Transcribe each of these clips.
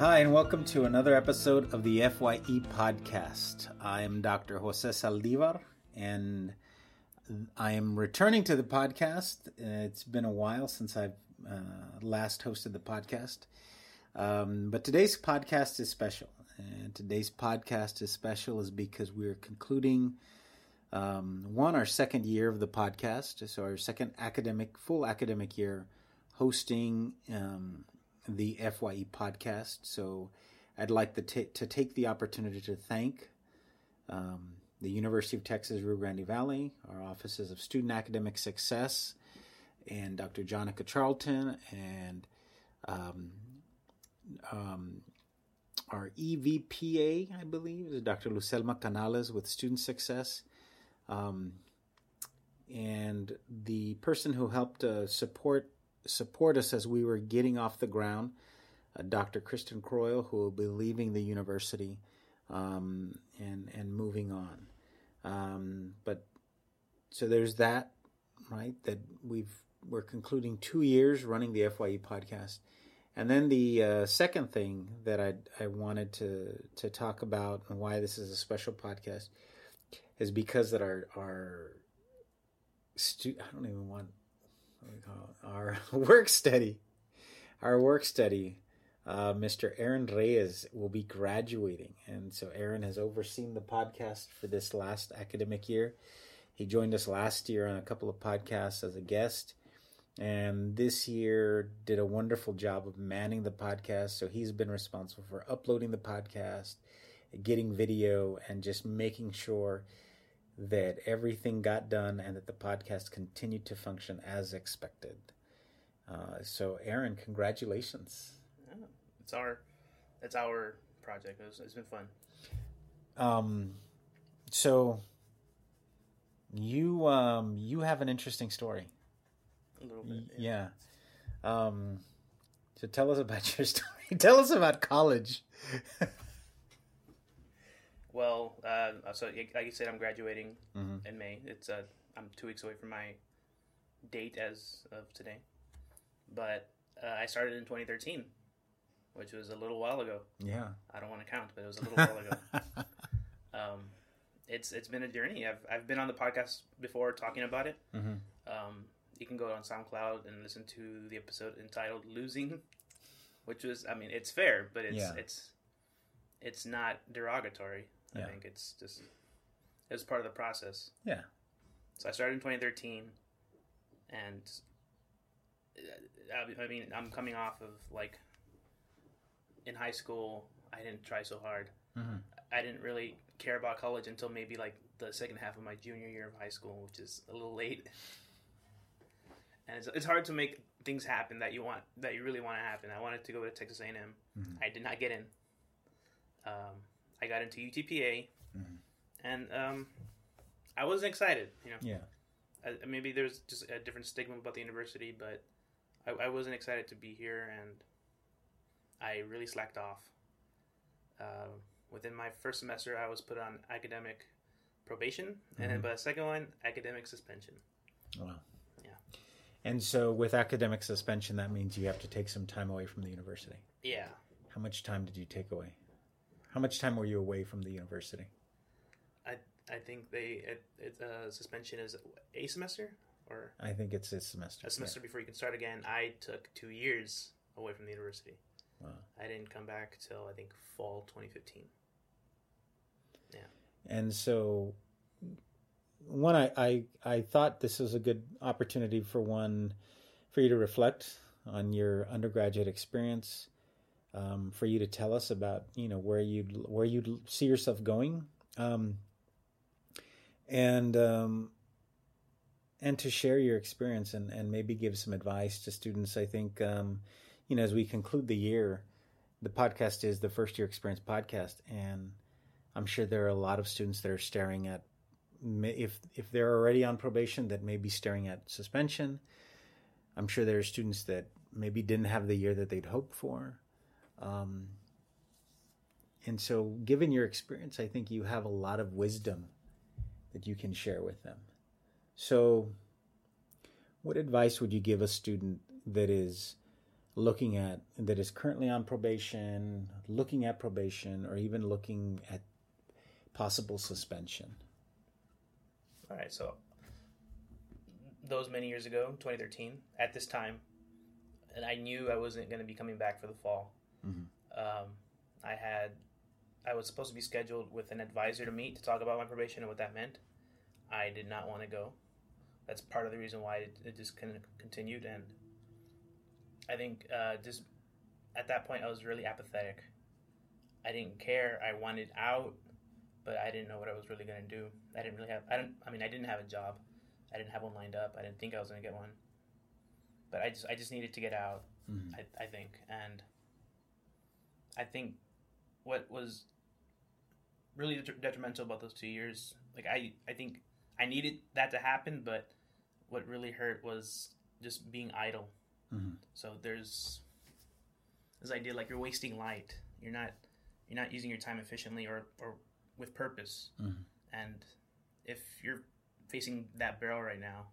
Hi, and welcome to another episode of the FYE podcast. I am Dr. Jose Saldivar, and I am returning to the podcast. It's been a while since I've uh, last hosted the podcast. Um, but today's podcast is special. And today's podcast is special is because we're concluding um, one, our second year of the podcast. So, our second academic, full academic year hosting um, the FYE podcast. So I'd like to, t- to take the opportunity to thank um, the University of Texas Rio Grande Valley, our offices of student academic success, and Dr. Jonikka Charlton, and um, um, our EVPA, I believe, is Dr. Luzelma Canales with student success. Um, and the person who helped uh, support support us as we were getting off the ground, uh, Dr. Kristin Croyle, who will be leaving the university um, and and moving on. Um, but so there's that, right? That we've we're concluding two years running the FYE podcast, and then the uh, second thing that I I wanted to to talk about and why this is a special podcast is because that our our stu- I don't even want what we call it, our work study, our work study. Uh, Mr. Aaron Reyes will be graduating, and so Aaron has overseen the podcast for this last academic year. He joined us last year on a couple of podcasts as a guest, and this year did a wonderful job of manning the podcast. So he's been responsible for uploading the podcast, getting video, and just making sure that everything got done and that the podcast continued to function as expected. Uh, so, Aaron, congratulations. Yeah, it's our it's our project. It was, it's been fun. Um, so you um you have an interesting story. A little bit. Yeah. Um, so tell us about your story. tell us about college. Well, uh, so like you said, I'm graduating Mhm. in May. It's uh, I'm two weeks away from my date as of today, but uh, I started in 2013, which was a little while ago. Yeah. I don't want to count, but it was a little while ago. Um, it's it's been a journey. I've I've been on the podcast before talking about it. Mhm. Um, you can go on SoundCloud and listen to the episode entitled "Losing," which was I mean it's fair, but it's Yeah. it's it's not derogatory. Yeah. I think it's just it's part of the process. Yeah. So I started in 2013, and uh, I, I mean I'm coming off of like in high school I didn't try so hard. Mhm. I didn't really care about college until maybe like the second half of my junior year of high school, which is a little late. And it's, it's hard to make things happen that you want that you really want to happen. I wanted to go to Texas A&M. Mhm. I did not get in. Um, I got into UTPA, Mhm. and um, I wasn't excited. You know, Yeah. uh, maybe there's just a different stigma about the university, but I, I wasn't excited to be here, and I really slacked off. Uh, within my first semester, I was put on academic probation, and then Mhm. by the second one, academic suspension. Wow. Yeah. And so, with academic suspension, that means you have to take some time away from the university. Yeah, How much time did you take away? How much time were you away from the university? I I think they it, it uh, suspension is a semester or I think it's a semester. a semester before you can start again. I took two years away from the university. Wow. I didn't come back till I think fall 2015. Yeah. And so, one, I, I I thought this was a good opportunity for one for you to reflect on your undergraduate experience, um, for you to tell us about you know where you where you see yourself going, um, and um, and to share your experience and, and maybe give some advice to students. I think um, you know as we conclude the year, the podcast is the first year experience podcast, and I'm sure there are a lot of students that are staring at if if they're already on probation that may be staring at suspension. I'm sure there are students that maybe didn't have the year that they'd hoped for. Um, and so, given your experience, I think you have a lot of wisdom that you can share with them. So, what advice would you give a student that is looking at that is currently on probation, looking at probation, or even looking at possible suspension? All right, so those many years ago, 2013, at this time, and I knew I wasn't going to be coming back for the fall. Mhm. Um, I had, I was supposed to be scheduled with an advisor to meet to talk about my probation and what that meant. I did not want to go. That's part of the reason why it, it just kind of continued, and I think uh, just at that point I was really apathetic. I didn't care. I wanted out, but I didn't know what I was really going to do. I didn't really have. I don't. I mean, I didn't have a job. I didn't have one lined up. I didn't think I was going to get one. But I just. I just needed to get out. Mhm. I, I think, and I think what was really detrimental about those two years, like I, I think I needed that to happen, but what really hurt was just being idle. Mhm. So there's this idea like you're wasting light. You're not you're not using your time efficiently or or with purpose. Mhm. And if you're facing that barrel right now,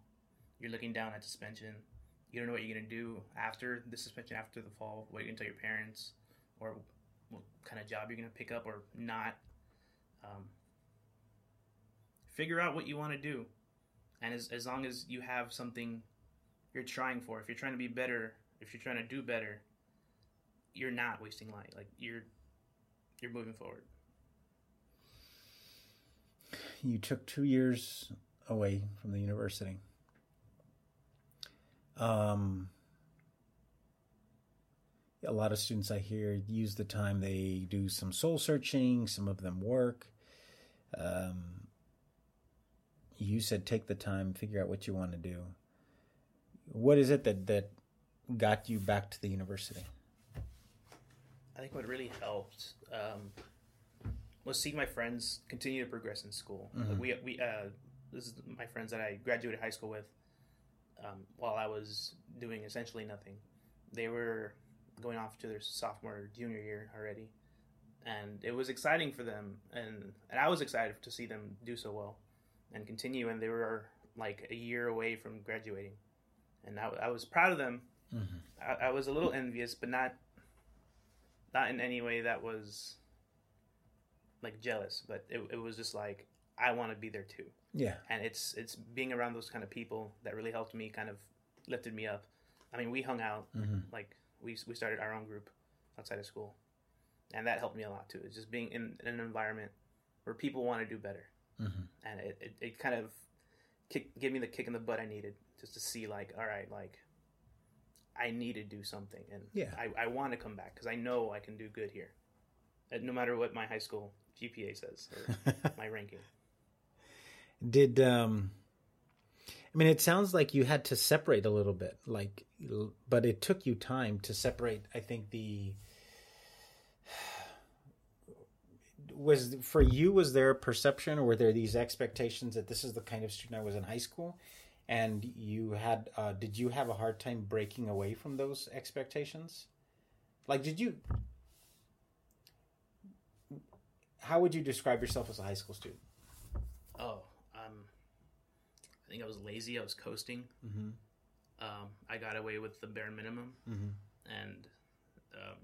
you're looking down at suspension. You don't know what you're gonna do after the suspension, after the fall. What you're gonna tell your parents, or what kind of job you're gonna pick up or not. Um, figure out what you want to do, and as as long as you have something you're trying for, if you're trying to be better, if you're trying to do better, you're not wasting light. Like you're you're moving forward. You took two years away from the university. Um, a lot of students I hear use the time, they do some soul searching, some of them work. Um, you said take the time, figure out what you want to do. What is it that, that got you back to the university? I think what really helped um, was seeing my friends continue to progress in school. Mhm. Like we we uh, this is my friends that I graduated high school with. Um, while I was doing essentially nothing, they were going off to their sophomore junior year already, and it was exciting for them, and and I was excited to see them do so well, and continue. And they were like a year away from graduating, and I, I was proud of them. Mhm. I, I was a little envious, but not not in any way that was like jealous, but it, it was just like I want to be there too. Yeah. And it's it's being around those kind of people that really helped me, kind of lifted me up. I mean, we hung out hmm like we we started our own group outside of school, and that helped me a lot too. It's just being in, in an environment where people want to do better, hmm and it, it, it kind of kick, gave me the kick in the butt I needed just to see like, all right, like I need to do something, and Yeah. I, I want to come back because I know I can do good here, and no matter what my high school GPA says or my ranking. Did um I mean it sounds like you had to separate a little bit like but it took you time to separate I think the was for you was there a perception or were there these expectations that this is the kind of student I was in high school? And you had uh did you have a hard time breaking away from those expectations? Like did you how would you describe yourself as a high school student? Oh, I think I was lazy. I was coasting. mm-hmm. Um, I got away with the bare minimum. Mm-hmm. and um,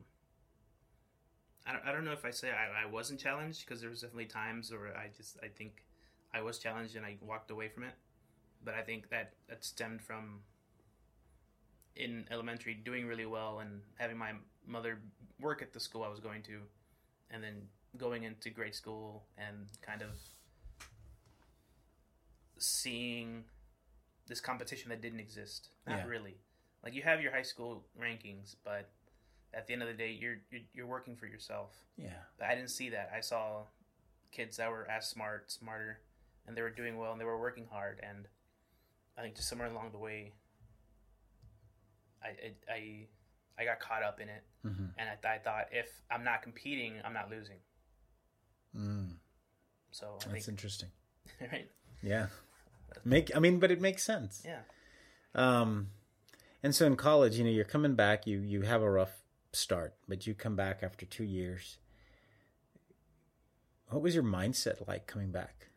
I don't, I don't know if I say I, I wasn't challenged because there was definitely times where I just I think I was challenged and I walked away from it, but I think that that stemmed from in elementary doing really well and having my mother work at the school I was going to, and then going into grade school and kind of seeing this competition that didn't exist. Not Yeah. really. Like you have your high school rankings, but at the end of the day, you're you're, you're working for yourself. Yeah. But I didn't see that. I saw kids that were as smart, smarter, and they were doing well and they were working hard. And I think just somewhere along the way, I I I, I got caught up in it, Mm-hmm. and I, I thought if I'm not competing, I'm not losing. Mm, So I that's think interesting. right, Yeah. Make I mean, but it makes sense. yeah. Um, and so in college, you know, you're coming back. You you have a rough start, but you come back after two years. What was your mindset like coming back?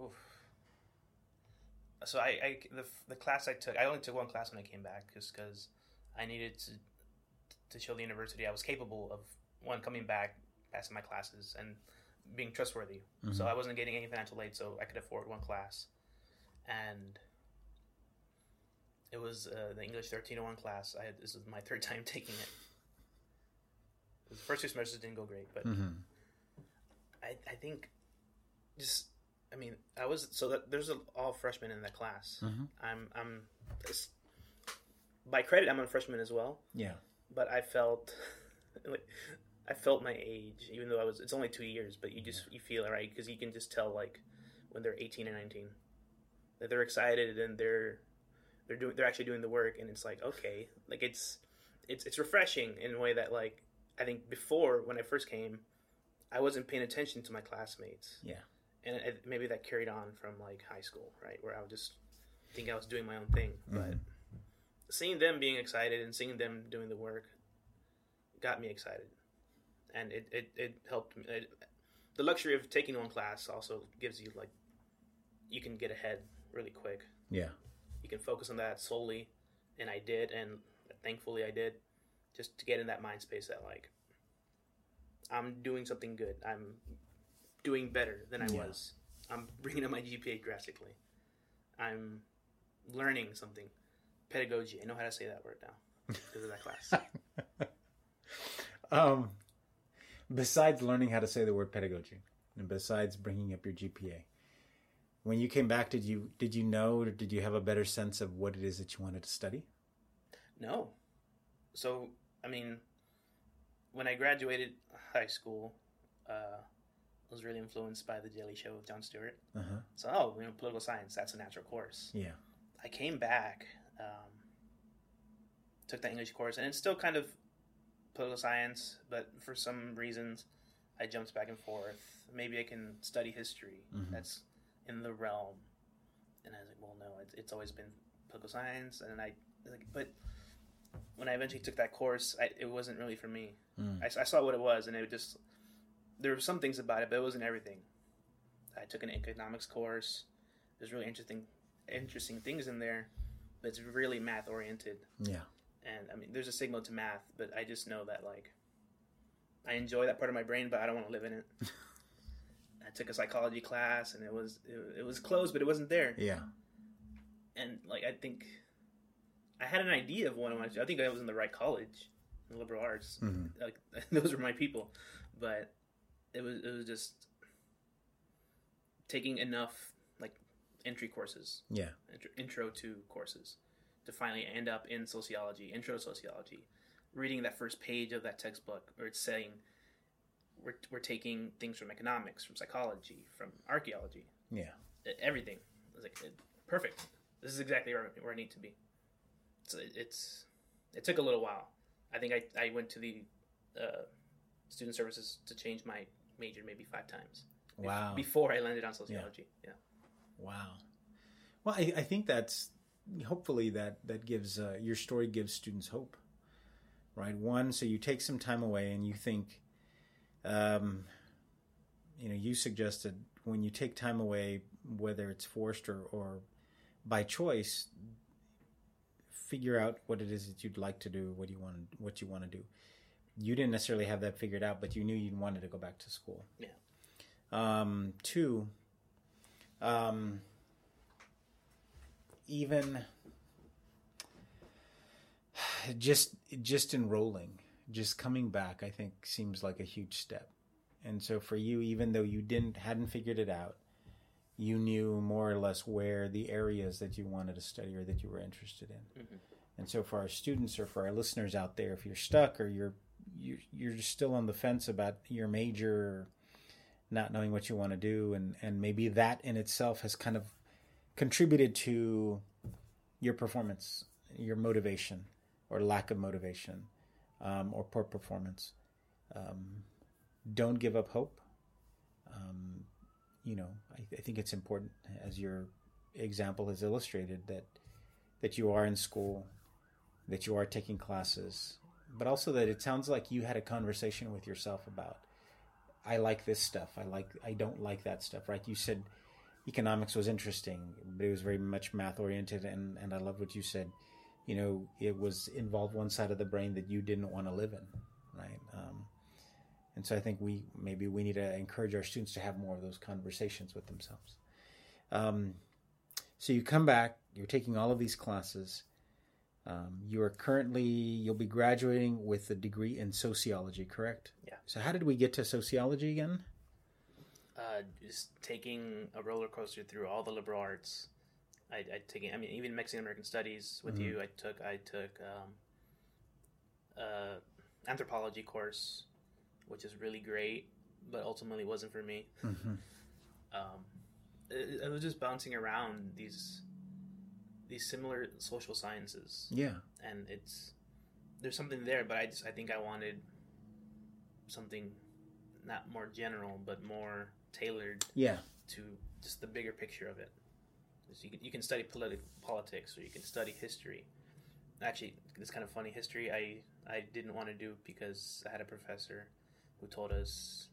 Oof. So I, I the the class I took I only took one class when I came back just because I needed to to show the university I was capable of one coming back, passing my classes, and being trustworthy. Mhm. So I wasn't getting any financial aid, so I could afford one class, and it was uh, the English thirteen oh one class. I had this was my third time taking it. The first two semesters didn't go great, but Mm-hmm. I, I think just I mean I was so that there's a, all freshmen in that class. Mhm. I'm I'm by credit I'm a freshman as well, Yeah. but I felt like I felt my age even though I was it's only 2 years, but you just you feel it right because you can just tell like when they're 18 and 19 that they're excited and they're they're doing they're actually doing the work and it's like okay, like it's it's it's refreshing in a way that like I think before when I first came I wasn't paying attention to my classmates. Yeah. And it, maybe that carried on from like high school, right? Where I would just think I was doing my own thing. But Mhm. seeing them being excited and seeing them doing the work got me excited. And it, it, it helped me. It, the luxury of taking one class also gives you like, you can get ahead really quick. Yeah. You can focus on that solely. And I did. And thankfully I did just to get in that mind space that like, I'm doing something good. I'm doing better than I Yeah. was. I'm bringing up my GPA drastically. I'm learning something. Pedagogy. I know how to say that word now because of that class. Um, besides learning how to say the word pedagogy, and besides bringing up your GPA, when you came back, did you did you know or did you have a better sense of what it is that you wanted to study? no. So, I mean, when I graduated high school, uh, I was really influenced by the Daily Show with Jon Stewart. Uh huh. So, oh, you know, political science, that's a natural course. Yeah. I came back, um, took the English course, and it's still kind of political science, but for some reasons, I jumped back and forth. Maybe I can study history. Mhm. That's in the realm. And I was like, well, no, it's, it's always been political science. And I, like, but when I eventually took that course, I, it wasn't really for me. Mm. I, I saw what it was, and it just there were some things about it, but it wasn't everything. I took an economics course. There's really interesting, interesting things in there, but it's really math oriented. Yeah. And I mean, there's a signal to math, but I just know that like I enjoy that part of my brain, but I don't want to live in it. Took a psychology class, and it was it, it was closed, but it wasn't there. Yeah. And like I think I had an idea of what I wanted to. I think I was in the right college, in liberal arts hmm like those were my people but it was it was just taking enough like entry courses Yeah. intro, intro to courses to finally end up in sociology intro to sociology reading that first page of that textbook where it's saying we're, we're taking things from economics from psychology from archaeology. Yeah. everything. I was like perfect. This is exactly where, where i need to be. So it, it's it took a little while. I think i, I went to the uh, student services to change my major maybe five times. Wow. before i landed on sociology. Yeah, Wow. Well, I, I think that's hopefully that that gives uh, your story gives students hope, right? One, so you take some time away and you think, um, you know, you suggested when you take time away, whether it's forced or, or by choice, figure out what it is that you'd like to do, what you want, what you want to do. You didn't necessarily have that figured out, but you knew you wanted to go back to school. Yeah. Um, two, um, even just just enrolling, just coming back, I think seems like a huge step. And so for you, even though you didn't hadn't figured it out, you knew more or less where the areas that you wanted to study or that you were interested in. Mhm. And so for our students or for our listeners out there, if you're stuck or you're you're, you're still on the fence about your major, not knowing what you want to do, and and maybe that in itself has kind of contributed to your performance, your motivation, or lack of motivation, um, or poor performance. Um, don't give up hope. Um, you know, I, I think it's important, as your example has illustrated, that that you are in school, that you are taking classes, but also that it sounds like you had a conversation with yourself about, I like this stuff. I like. I don't like that stuff. Right? You said economics was interesting, but it was very much math oriented, and and I love what you said. You know, it was involved one side of the brain that you didn't want to live in, right? Um, and so I think we maybe we need to encourage our students to have more of those conversations with themselves. Um, so you come back, you're taking all of these classes. Um, you are currently you'll be graduating with a degree in sociology, correct? Yeah. So how did we get to sociology again? Uh, just taking a roller coaster through all the liberal arts. I, I I mean even Mexican American studies with Mhm. you. I took I took um, uh, anthropology course, which is really great, but ultimately wasn't for me. Mm-hmm. um, it was just bouncing around these these similar social sciences, Yeah. and it's there's something there, but I just I think I wanted something not more general, but more tailored Yeah. to just the bigger picture of it. So you can you can study politi- politics, or you can study history. Actually, it's kind of funny. History I I didn't want to do because I had a professor who told us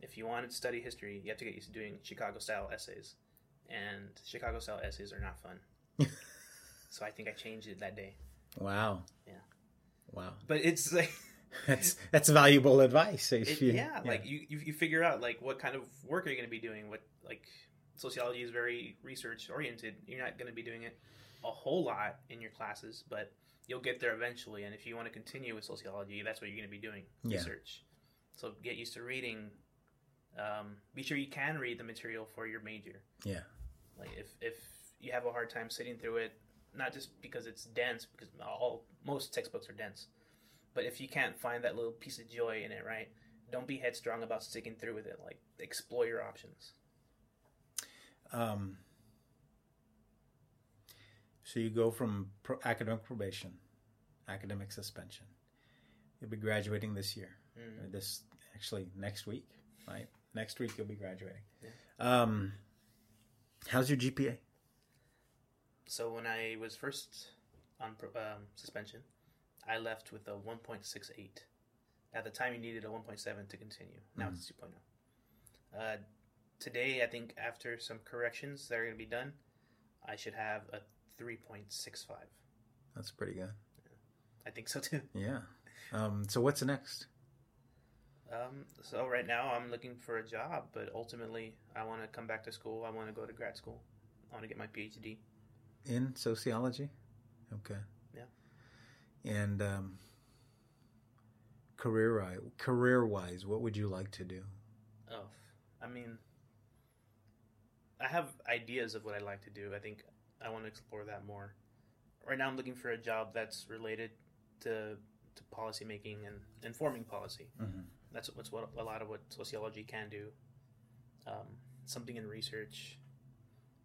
if you wanted to study history, you have to get used to doing Chicago style essays, and Chicago style essays are not fun. so I think I changed it that day. Wow. Yeah. Wow. But it's like That's that's valuable advice. If it, you- yeah, like you, you you figure out like what kind of work are you going to be doing. What like sociology is very research oriented. You're not going to be doing it a whole lot in your classes, but you'll get there eventually. And if you want to continue with sociology, that's what you're going to be doing Yeah. research. So get used to reading. Um, be sure you can read the material for your major. Yeah. Like if if you have a hard time sitting through it, not just because it's dense, because all most textbooks are dense, but if you can't find that little piece of joy in it, right? Don't be headstrong about sticking through with it. Like explore your options. Um, so you go from pro- academic probation, academic suspension. You'll be graduating this year. Mm. This actually next week, right? Next week you'll be graduating. Yeah. Um, how's your GPA? So when I was first on um, suspension, I left with a 1.68. At the time, you needed a 1.7 to continue. Now it's 2.0. Uh, today, I think after some corrections that are going to be done, I should have a 3.65. That's pretty good. I think so too. Yeah. Um, so what's next? Um, so right now, I'm looking for a job, but ultimately, I want to come back to school. I want to go to grad school. I want to get my PhD. In sociology? Okay. Yeah. And um, career career wise, what would you like to do? Oh, I mean, I have ideas of what I'd like to do. I think I want to explore that more. Right now, I'm looking for a job that's related to to policy making and informing policy. Mm-hmm. That's what's what a lot of what sociology can do. Um, something in research,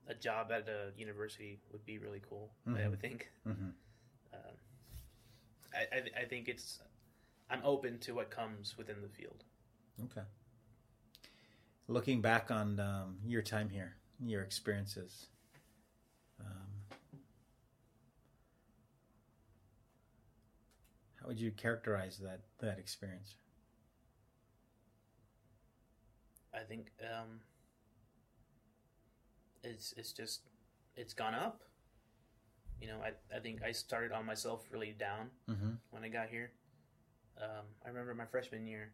a job at a university would be really cool. I Mhm. would think. Mm-hmm. Um, I, I I think it's. I'm open to what comes within the field. Okay. Looking back on um, your time here, your experiences, um, how would you characterize that that experience? I think um, it's it's just it's gone up. You know, I I think I started on myself really down Mm-hmm. when I got here. Um, I remember my freshman year,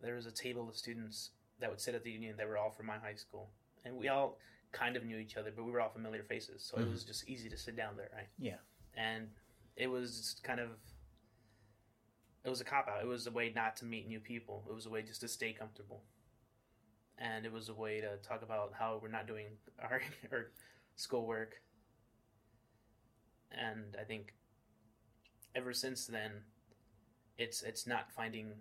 there was a table of students that would sit at the union that were all from my high school, and we all kind of knew each other, but we were all familiar faces, so it Mhm. was just easy to sit down there, right? Yeah. And it was kind of it was a cop out. It was a way not to meet new people. It was a way just to stay comfortable. And it was a way to talk about how we're not doing our, our schoolwork. And I think ever since then, it's it's not finding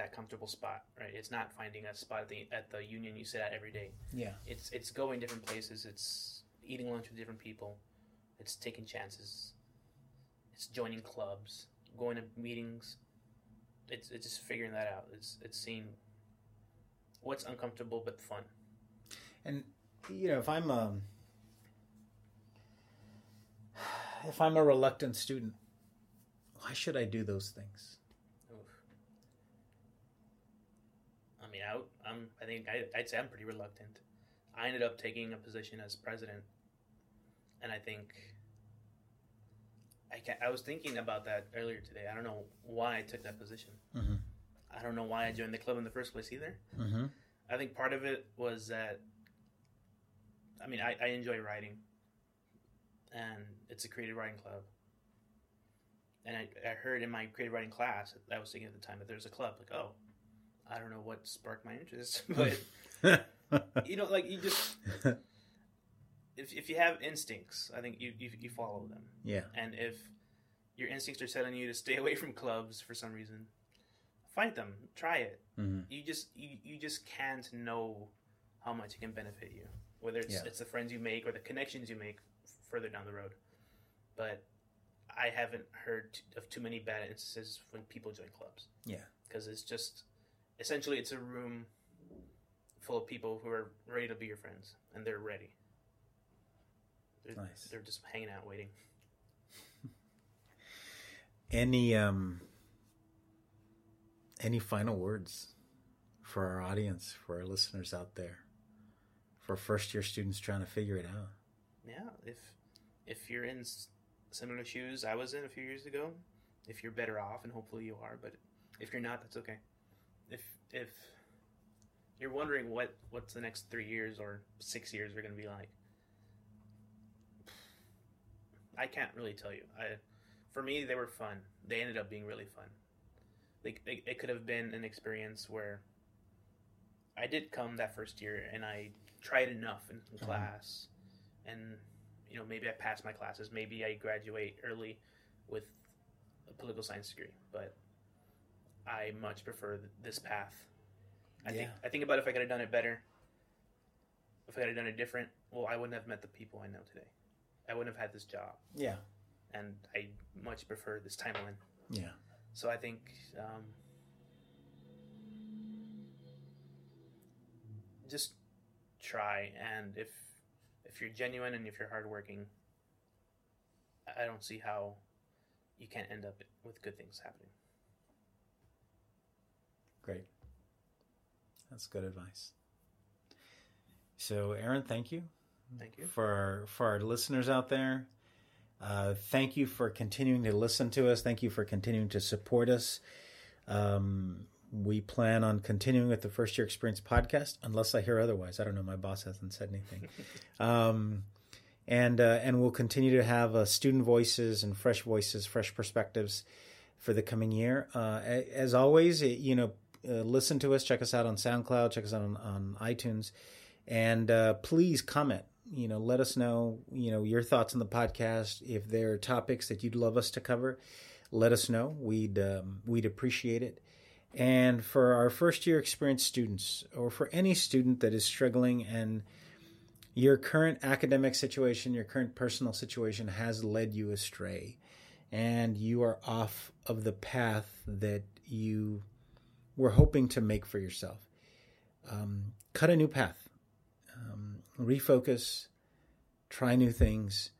that comfortable spot, right? It's not finding a spot at the at the union you sit at every day. Yeah. It's it's going different places. It's eating lunch with different people. It's taking chances. It's joining clubs, going to meetings. It's it's just figuring that out. It's it's seeing what's uncomfortable but fun. And you know, if I'm um if I'm a reluctant student, why should I do those things? Oof. Mean, I, I'm. I think I, I'd say I'm pretty reluctant. I ended up taking a position as president, and I think I can't, I was thinking about that earlier today. I don't know why I took that position. Mm-hmm. I don't know why I joined the club in the first place either. Mm-hmm. I think part of it was that. I mean, I, I enjoy writing, and it's a creative writing club. And I, I heard in my creative writing class, I was thinking at the time that there's a club. Like, oh, I don't know what sparked my interest, but you know, like you just if if you have instincts, I think you you, you follow them. yeah. And if your instincts are telling you to stay away from clubs for some reason, fight them, try it. Mm-hmm. You just you, you just can't know how much it can benefit you, whether it's Yeah. it's the friends you make or the connections you make further down the road. But I haven't heard of too many bad instances when people join clubs Yeah. because it's just essentially it's a room full of people who are ready to be your friends and they're ready. They're, Nice. they're just hanging out waiting. Any um any final words for our audience, for our listeners out there, for first year students trying to figure it out? Yeah, if if you're in similar shoes I was in a few years ago, if you're better off, and hopefully you are, but if you're not, that's okay. If if you're wondering what what's the next three years or six years are going to be like, I can't really tell you. I for me they were fun. They ended up being really fun. Like it, it could have been an experience where I did come that first year and I tried enough in, Mhm. class, and you know maybe I passed my classes. Maybe I graduate early with a political science degree, but I much prefer th- this path. I think I think about if I could have done it better. If I could have done it different, well, I wouldn't have met the people I know today. I wouldn't have had this job, Yeah. and I much prefer this timeline. Yeah. So I think um, just try, and if if you're genuine and if you're hardworking, I don't see how you can't end up with good things happening. Great. That's good advice. So, Aaron, thank you. Thank you. For our, for our listeners out there, uh, thank you for continuing to listen to us. Thank you for continuing to support us. Um, we plan on continuing with the First Year Experience podcast, unless I hear otherwise. I don't know. My boss hasn't said anything. um, and uh, and we'll continue to have uh, student voices and fresh voices, fresh perspectives for the coming year. Uh, as always, it- you know, uh, listen to us. Check us out on SoundCloud. Check us out on, on iTunes, and uh, please comment. You know, let us know. You know your thoughts on the podcast. If there are topics that you'd love us to cover, let us know. We'd um, we'd appreciate it. And for our first year experience students, or for any student that is struggling and your current academic situation, your current personal situation has led you astray, and you are off of the path that you were hoping to make for yourself. Um, cut a new path, um, refocus, try new things.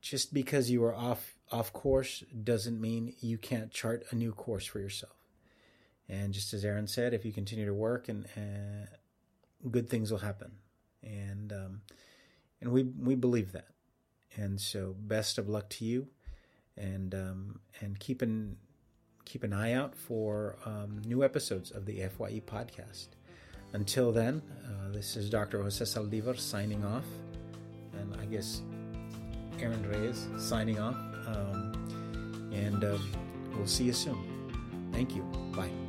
Just because you are off off course doesn't mean you can't chart a new course for yourself. And just as Aaron said, if you continue to work, and uh, good things will happen and um, and we we believe that. And so, best of luck to you, and um, and keep keep an eye out for um, new episodes of the FYE podcast. Until then, uh, this is Dr. Jose Saldivar signing off, and I guess Aaron Reyes signing off. Um, and uh, we'll see you soon. Thank you. Bye. Bye.